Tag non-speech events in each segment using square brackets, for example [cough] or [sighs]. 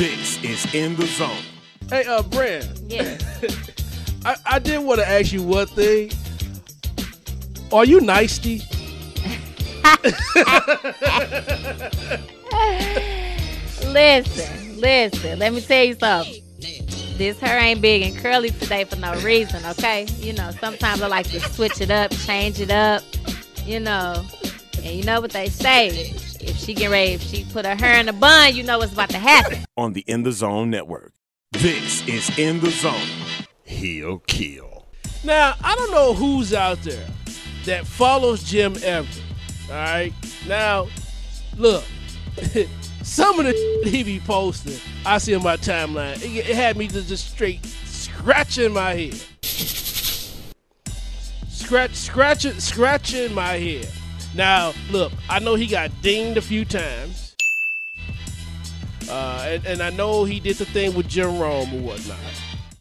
This is In the Zone. Hey, uh, Brand. Yeah. [laughs] I, I did want to ask you one thing. Are you nicety? [laughs] listen, listen. Let me tell you something. This hair ain't big and curly today for no reason, okay? You know, sometimes I like to switch it up, change it up, you know. And you know what they say. If she get ready, if she put her hair in a bun, you know what's about to happen. On the In the Zone Network. This is In the Zone. He'll kill. Now, I don't know who's out there that follows Jim Everett. All right. Now, look, [laughs] some of the [laughs] he be posting, I see on my timeline. It, it had me just, just straight scratching my head, scratch, scratching, scratching my head. Now, look, I know he got dinged a few times, uh, and, and I know he did the thing with Jim Rome or whatnot.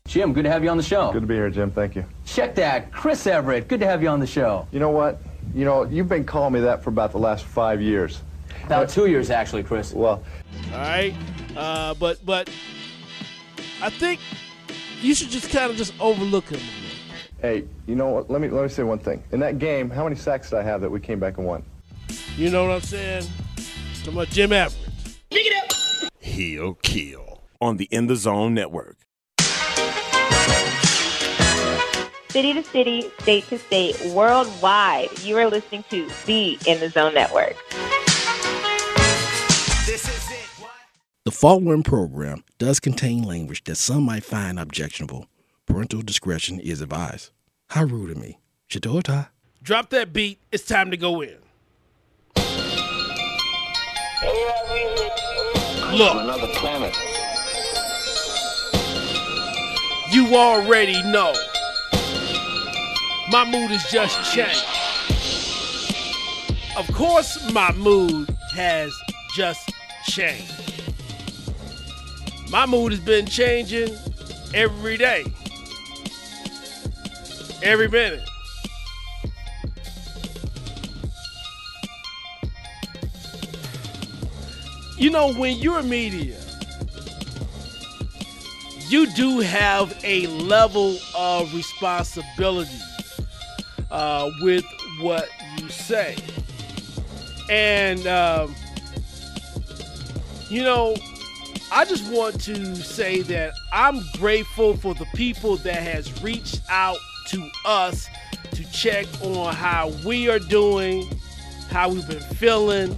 Jim, good to have you on the show. Good to be here, Jim. Thank you. Check that. Chris Everett, good to have you on the show. You know what? You know, you've been calling me that for about the last five years. About two years, actually, Chris. Well, All right, uh, but but I think you should just kind of just overlook him. A little. hey, you know what? Let me let me say one thing. In that game, how many sacks did I have that we came back and won? You know what I'm saying? Talking about Jim Everett. He'll kill. On the In the Zone Network. City to city, state to state, worldwide, you are listening to the In the Zone Network. The following program does contain language that some might find objectionable. Parental discretion is advised. How rude of me. Shadota. Drop that beat. It's time to go in. Look, you already know. My mood has just changed. Of course, my mood has just changed. My mood has been changing every day, every minute. You know, when you're a media, you do have a level of responsibility uh, with what you say. And, um, you know, I just want to say that I'm grateful for the people that has reached out to us to check on how we are doing, how we've been feeling,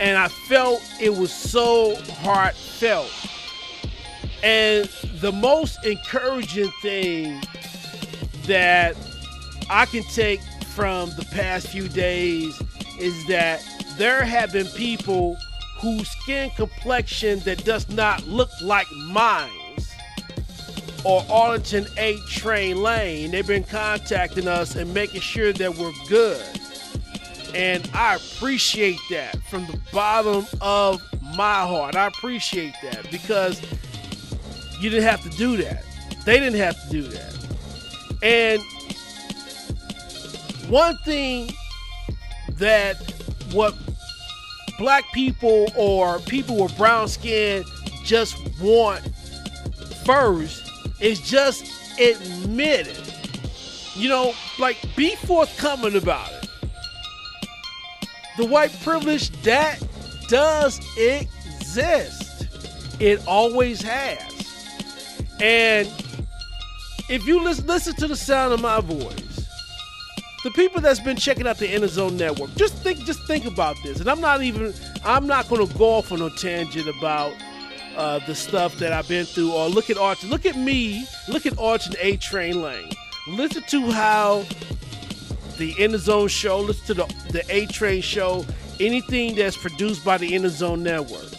and I felt it was so heartfelt. And the most encouraging thing that I can take from the past few days is that there have been people whose skin complexion that does not look like mine or Arlington 8 Train Lane. They've been contacting us and making sure that we're good. And I appreciate that from the bottom of my heart. I appreciate that because you didn't have to do that. They didn't have to do that. And one thing that what black people or people with brown skin just want first is just admit it. You know, like be forthcoming about it. The white privilege that does exist. It always has. And if you listen, listen to the sound of my voice, the people that's been checking out the In the Zone Network, just think, just think about this. And I'm not even, I'm not going to go off on a tangent about uh, the stuff that I've been through. Or look at Arch, look at me, look at Arch and A Train Lane. Listen to how the In the Zone show, listen to the the A Train show, anything that's produced by the In the Zone Network.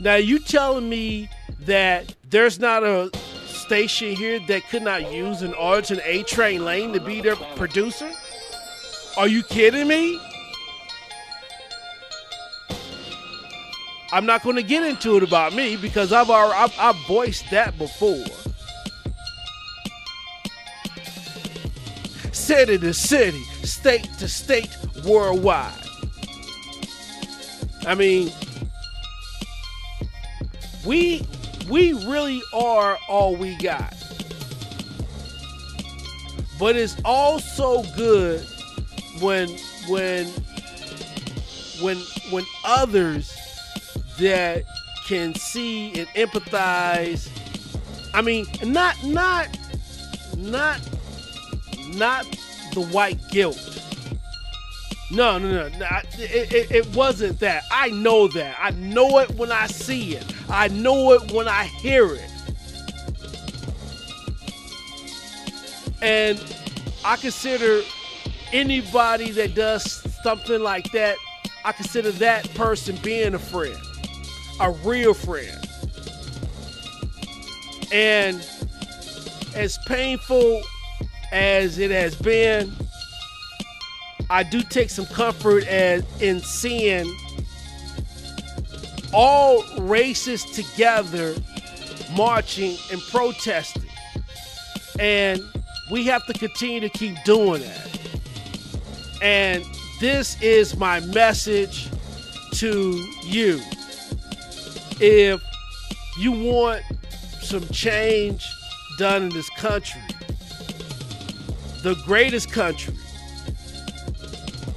Now you telling me that there's not a station here that could not use an Arch and A Train Lane to be their producer? Are you kidding me? I'm not going to get into it about me because I've already, I've, I've voiced that before. City to city, state to state, worldwide. I mean, we we really are all we got. But it's also good when when when when others that can see and empathize I mean not not not not the white guilt no, no, no. no it, it, it, wasn't that. I know that. I know it when I see it. I know it when I hear it. And I consider anybody that does something like that, I consider that person being a friend, a real friend. And as painful as it has been, I do take some comfort as, in seeing all races together marching and protesting. And we have to continue to keep doing that. And this is my message to you. If you want some change done in this country, the greatest country,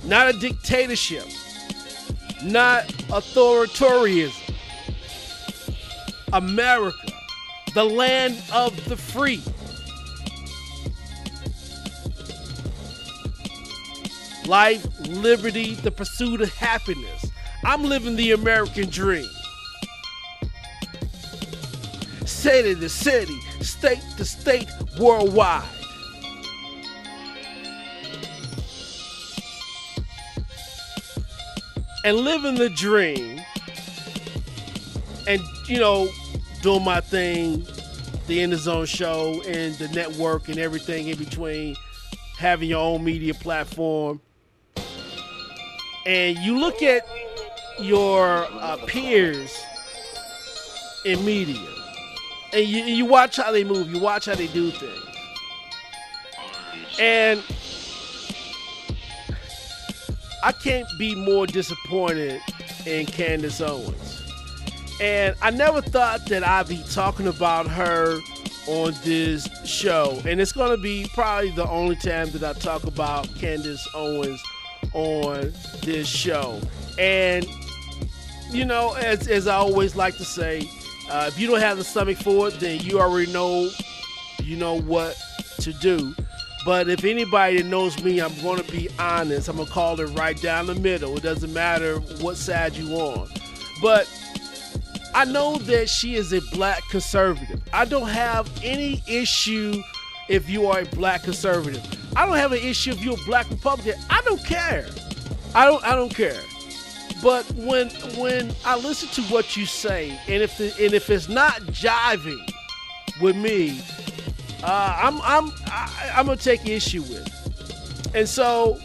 not a dictatorship, not authoritarianism. America, the land of the free. Life, liberty, the pursuit of happiness. I'm living the American dream. City to city, state to state, worldwide. and living the dream. And you know doing my thing the in the zone show and the network and everything in between having your own media platform. And you look at your uh, peers in media and you, you watch how they move you watch how they do things and I can't be more disappointed in Candace Owens. And I never thought that I'd be talking about her on this show. And it's going to be probably the only time that I talk about Candace Owens on this show. And, you know, as, as I always like to say, uh, if you don't have the stomach for it, then you already know, you know what to do. But if anybody knows me, I'm going to be honest. I'm going to call it right down the middle. It doesn't matter what side you on. But I know that she is a black conservative. I don't have any issue if you are a black conservative. I don't have an issue if you're a black Republican. I don't care. I don't I don't care. But when when I listen to what you say, and if the, and if it's not jiving with me, uh, I'm I'm I, I'm gonna take issue with. And so,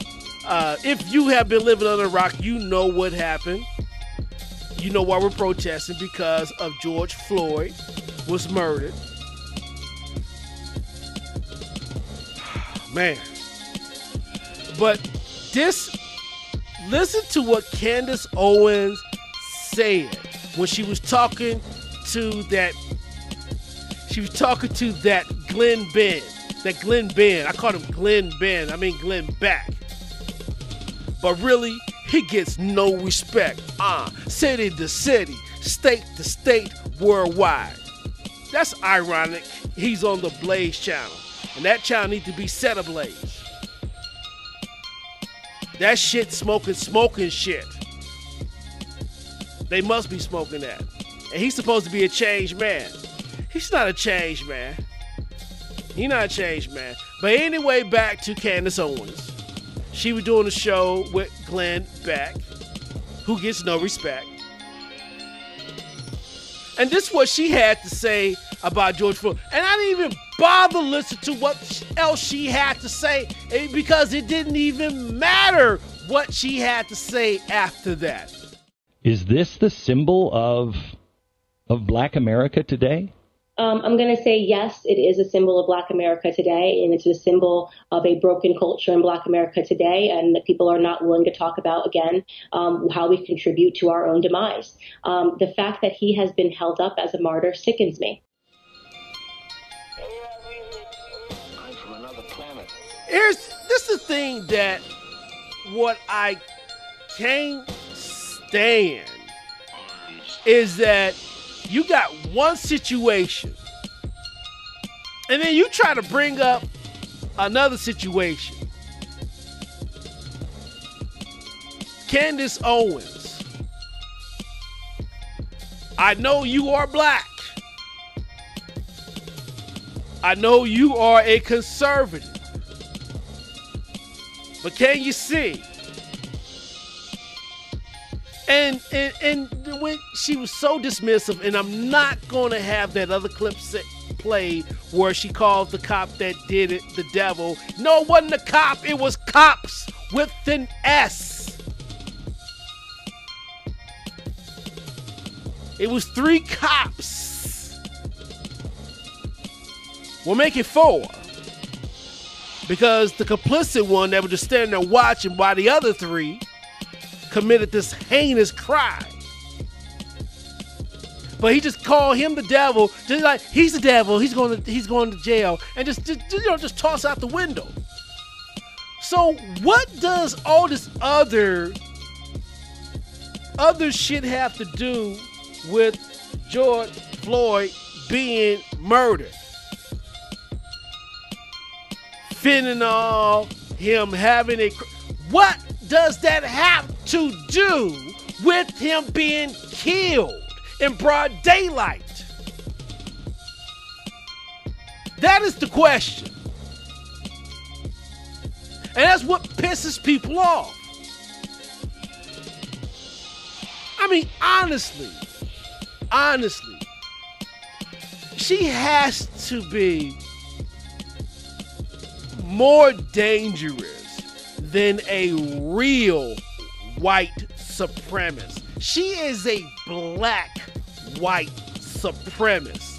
uh, if you have been living under a rock, you know what happened. You know why we're protesting because of George Floyd was murdered. [sighs] Man, but this. Listen to what Candace Owens said when she was talking to that she was talking to that Glenn Ben. That Glenn Ben. I called him Glenn Ben. I mean Glenn Beck. But really, he gets no respect. Ah, uh, city to city, state to state, worldwide. That's ironic. He's on the Blaze channel. And that channel needs to be set ablaze. That shit smoking, smoking shit. They must be smoking that. And he's supposed to be a changed man. He's not a changed man. He's not a changed man. But anyway, back to Candace Owens. She was doing a show with Glenn Beck, who gets no respect. And this is what she had to say about George Floyd. And I didn't even bother listen to what else she had to say eh, because it didn't even matter what she had to say after that. Is this the symbol of of black America today? Um, I'm going to say yes, it is a symbol of Black America today, and it's a symbol of a broken culture in Black America today, and that people are not willing to talk about again um, how we contribute to our own demise. Um, the fact that he has been held up as a martyr sickens me. Here's this is the thing that what I can't stand is that you got one situation and then you try to bring up another situation. Candace Owens. I know you are black. I know you are a conservative. But can you see? And, and and when she was so dismissive, and I'm not gonna have that other clip set, play where she called the cop that did it the devil. No, it wasn't a cop. It was cops with an S. It was three cops. We'll make it four. Because the complicit one that was just standing there watching while the other three committed this heinous crime. But he just called him the devil, just like he's the devil, he's going to he's going to jail, and just, just you know just toss out the window. So what does all this other other shit have to do with George Floyd being murdered? Fentanyl, him having a what does that have to do with him being killed in broad daylight? That is the question. And that's what pisses people off. I mean, honestly, honestly, she has to be more dangerous than a real white supremacist. She is a black white supremacist.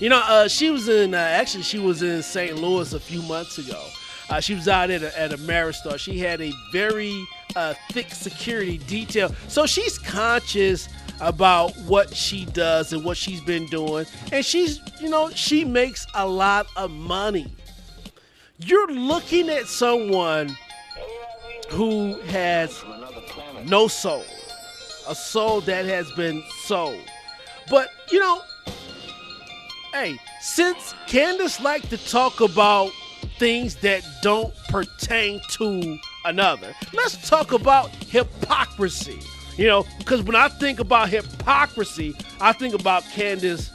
You know, uh, she was in, uh, actually, she was in St. Louis a few months ago. Uh, she was out at a, at Ameristar. She had a very uh, thick security detail. So she's conscious about what she does and what she's been doing. And she's, you know, she makes a lot of money. You're looking at someone who has no soul, a soul that has been sold. But, you know, hey, since Candace like to talk about things that don't pertain to another, let's talk about hypocrisy. You know, because when I think about hypocrisy, I think about Candace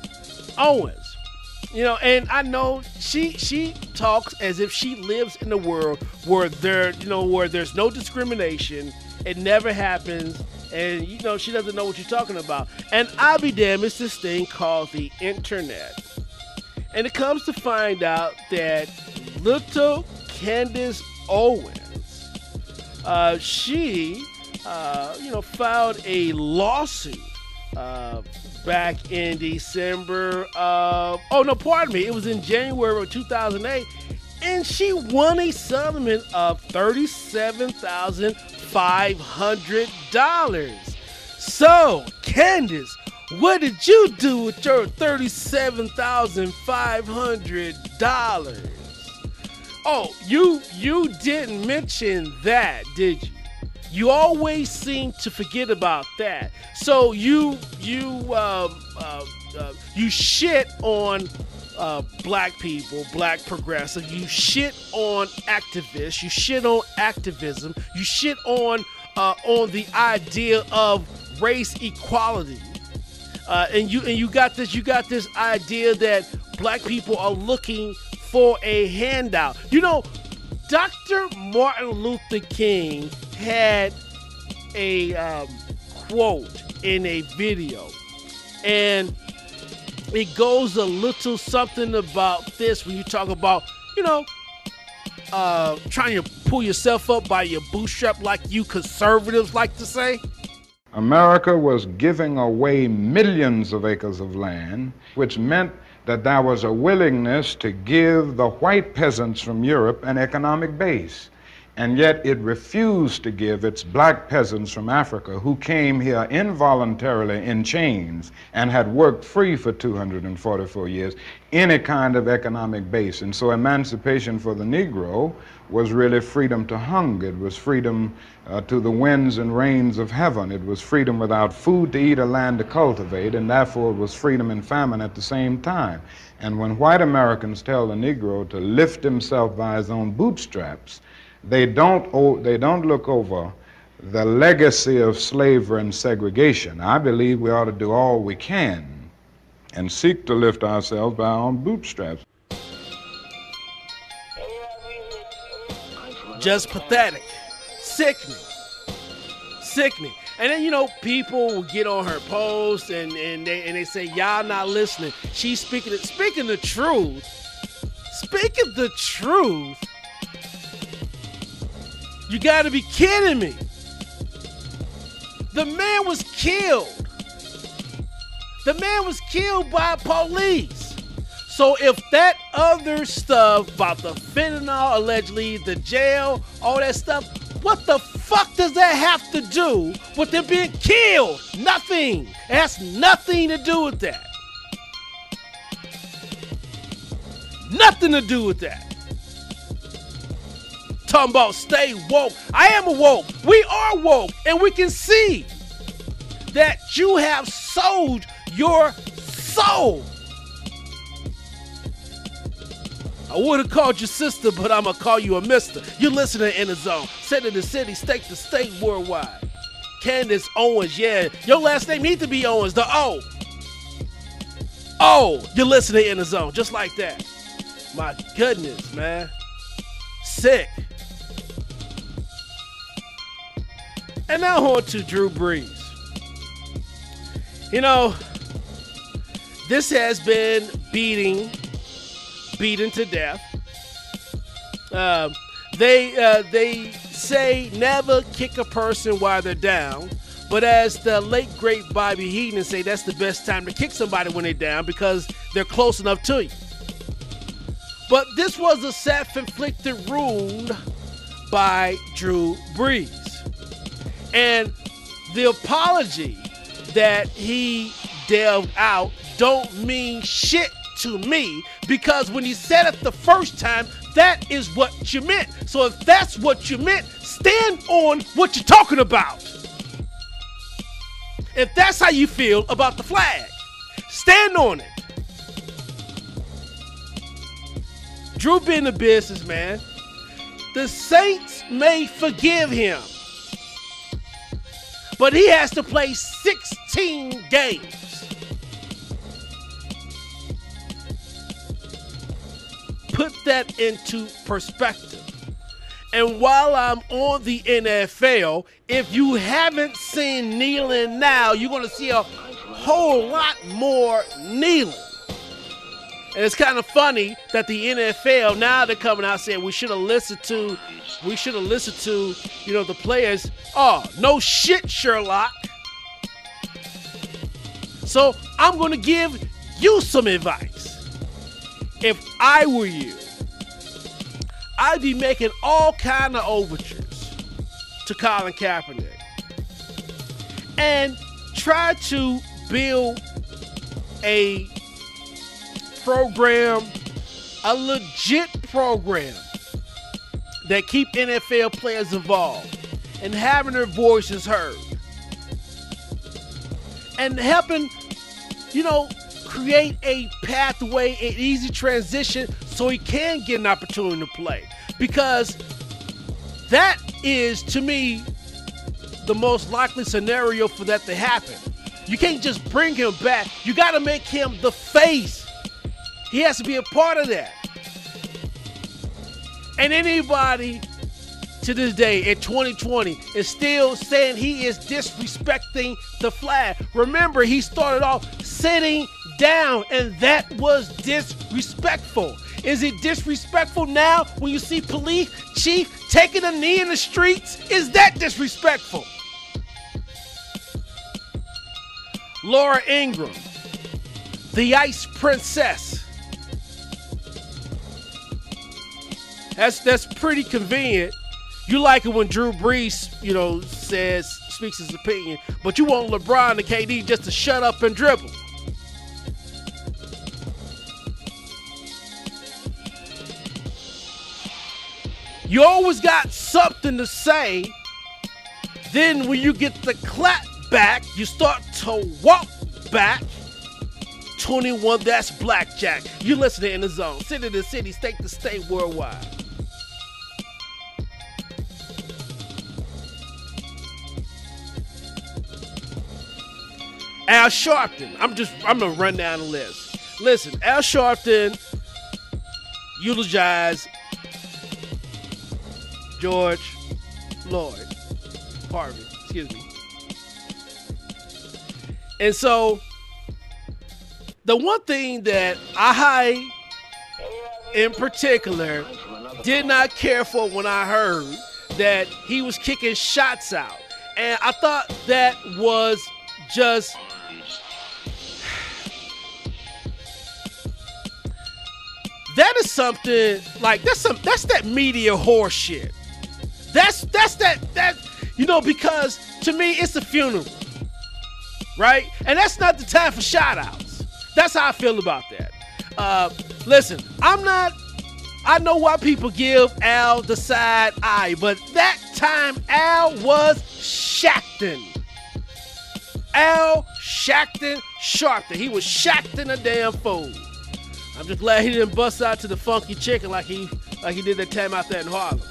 Owens. You know, and I know she she talks as if she lives in a world where there, you know, where there's no discrimination. It never happens, and you know she doesn't know what you're talking about. And I'll be damned, it's this thing called the internet. And it comes to find out that little Candace Owens, uh, she uh, you know, filed a lawsuit uh, back in December of, oh no, pardon me, it was in January of 2008, and she won a settlement of $37,500. So, Candace, what did you do with your $37,500? Oh, you you didn't mention that, did you? You always seem to forget about that. So you you um, uh, uh, you shit on uh, black people, black progressive. You shit on activists. You shit on activism. You shit on uh, on the idea of race equality. Uh, and you and you got this you got this idea that black people are looking for a handout. You know, Dr. Martin Luther King had a um, quote in a video, and it goes a little something about this when you talk about, you know, uh, trying to pull yourself up by your bootstrap, like you conservatives like to say. America was giving away millions of acres of land, which meant that there was a willingness to give the white peasants from Europe an economic base. And yet it refused to give its black peasants from Africa, who came here involuntarily in chains and had worked free for 244 years, any kind of economic base. And so emancipation for the Negro was really freedom to hunger. It was freedom uh, to the winds and rains of heaven. It was freedom without food to eat or land to cultivate, and therefore it was freedom and famine at the same time. And when white Americans tell the Negro to lift himself by his own bootstraps, they don't, they don't look over the legacy of slavery and segregation. I believe we ought to do all we can and seek to lift ourselves by our own bootstraps. Just pathetic. Sickening. Sickening. And then you know people will get on her post and, and they and they say y'all not listening. She's speaking speaking the truth. Speaking the truth you gotta be kidding me. The man was killed. The man was killed by police. So if that other stuff about the fentanyl, allegedly, the jail, all that stuff, what the fuck does that have to do with them being killed? Nothing. It has nothing to do with that. Nothing to do with that. Talking about stay woke. I am woke. We are woke. And we can see that you have sold your soul. I would have called you sister, but I'm going to call you a mister. You're listening in the zone. City to city, state to state, worldwide. Candace Owens, yeah. Your last name needs to be Owens, the O. Oh, you're listening in the zone, just like that. My goodness, man. Sick. And now on to Drew Brees. You know, this has been beating, beaten to death. Uh, they uh, they say never kick a person while they're down, but as the late great Bobby Heenan say, that's the best time to kick somebody when they're down because they're close enough to you. But this was a self-inflicted wound by Drew Brees. And the apology that he delved out don't mean shit to me because when he said it the first time, that is what you meant. So if that's what you meant, stand on what you're talking about. If that's how you feel about the flag, stand on it. Drew being a businessman, the Saints may forgive him but he has to play 16 games. Put that into perspective. And while I'm on the NFL, if you haven't seen kneeling now, you're going to see a whole lot more kneeling. And it's kind of funny that the NFL now they're coming out saying we should have listened to, we should have listened to, you know, the players. Oh, no shit, Sherlock. So I'm to give you some advice. If I were you, I'd be making all kind of overtures to Colin Kaepernick and try to build a program, a legit program that keep NFL players involved and having their voices heard. And helping, you know, create a pathway, an easy transition so he can get an opportunity to play. Because that is, to me, the most likely scenario for that to happen. You can't just bring him back. You got to make him the face he has to be a part of that. And anybody to this day in 2020 is still saying he is disrespecting the flag. Remember, he started off sitting down, and that was disrespectful. Is it disrespectful now when you see police chief taking a knee in the streets? Is that disrespectful? Laura Ingraham, the Ice Princess. That's that's pretty convenient. You like it when Drew Brees, you know, says speaks his opinion, but you want LeBron and KD just to shut up and dribble. You always got something to say. Then when you get the clap back, you start to walk back. 21, that's blackjack. You listening in the zone. City to city, state to state, worldwide. Al Sharpton. I'm just I'm gonna run down the list. Listen, Al Sharpton eulogized George Floyd. Harvey, excuse me. And so the one thing that I in particular did not care for when I heard that he was kicking shots out. And I thought that was just that is something like that's some that's that media horse shit. That's that's that that you know because to me it's a funeral, right? And that's not the time for shout outs. That's how I feel about that. Uh, listen, I'm not. I know why people give Al the side eye, but that time Al was Shaqtin. Al Shaqtin Sharpton. He was Shaqtin a damn fool. I'm just glad he didn't bust out to the funky chicken like he like he did that time out there in Harlem.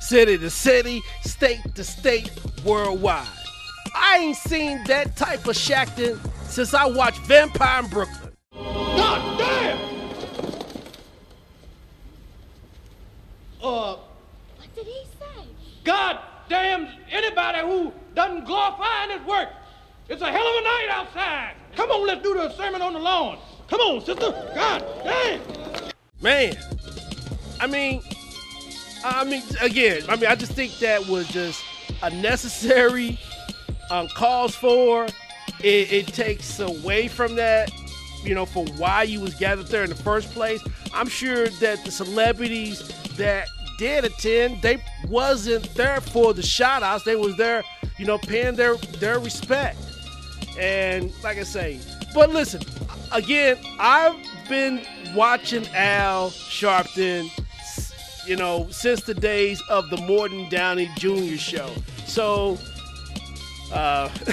City to city, state to state, worldwide. I ain't seen that type of Shaqtin since I watched Vampire in Brooklyn. God damn! Uh, What did he say? God damn anybody who doesn't glorify in his work. It's a hell of a night outside. Come on, let's do the sermon on the lawn. Come on, sister. God damn. Man, I mean, I mean, again, I mean, I just think that was just unnecessary, uncalled um, for. It, it takes away from that, you know, for why you was gathered there in the first place. I'm sure that the celebrities that did attend, they wasn't there for the shout outs. They was there, you know, paying their their respect. And like I say, but listen, again, I've been watching Al Sharpton, you know, since the days of the Morton Downey Jr. show. So uh, [laughs]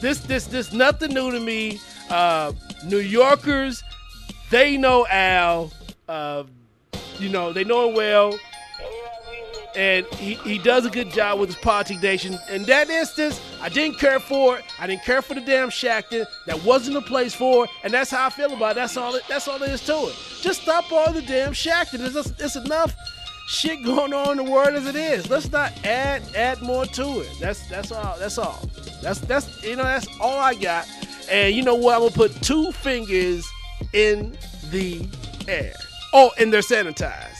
this this this nothing new to me. Uh, New Yorkers, they know Al. Uh, you know, they know him well. And he, he does a good job with his politic nation. In that instance, I didn't care for it. I didn't care for the damn Shaqtin. That wasn't the place for it. And that's how I feel about it. That's all it, that's all there is to it. Just stop all the damn Shaqtin. It's, just, it's enough shit going on in the world as it is. Let's not add add more to it. That's that's all. That's all. That's that's you know that's all I got. And you know what? I'm gonna put two fingers in the air. Oh, and they're sanitized.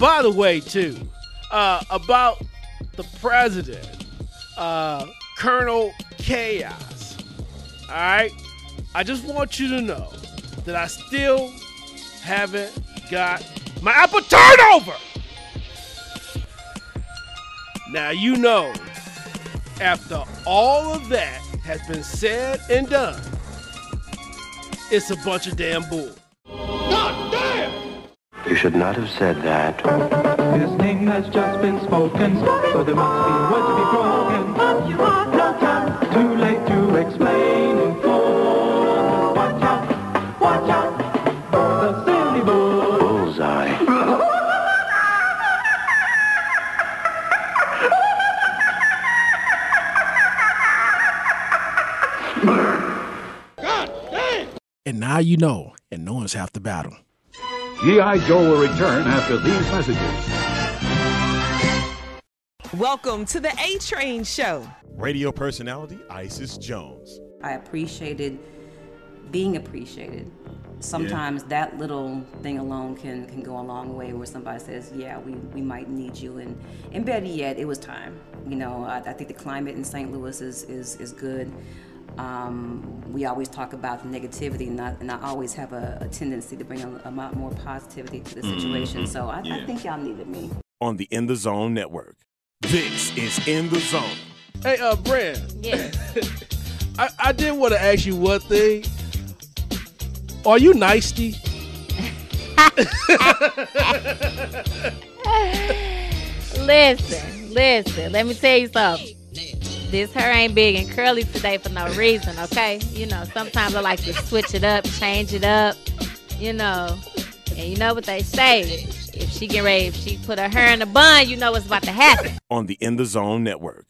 By the way, too, uh, about the president, uh, Colonel Chaos. All right, I just want you to know that I still haven't got my apple turnover. Now you know, after all of that has been said and done, it's a bunch of damn bull. God damn! You should not have said that. His name has just been spoken, so there must be a word to be broken. But you have no time. Too late to explain in full. Watch out, watch out, the silly bull. Bullseye. God damn! And now you know, and no one's half the battle. G.I. Joe will return after these messages. Welcome to the A Train Show. Radio personality Isis Jones. I appreciated being appreciated. Sometimes that little thing alone can, can go a long way where somebody says, yeah, we, we might need you. And, and better yet, it was time. You know, I, I think the climate in St. Louis is, is, is good. Um, we always talk about the negativity, and I, and I always have a, a tendency to bring a, a lot more positivity to the situation. Mhm. So I, I think y'all needed me. On the In the Zone Network. This is In the Zone. Hey, uh, Brand. Yeah. [laughs] I, I did want to ask you one thing. Are you nicety? [laughs] [laughs] listen, listen. Let me tell you something. This hair ain't big and curly today for no reason, okay? You know, sometimes I like to switch it up, change it up, you know. And you know what they say. If she get ready, if she put her hair in a bun, you know what's about to happen. On the In the Zone Network.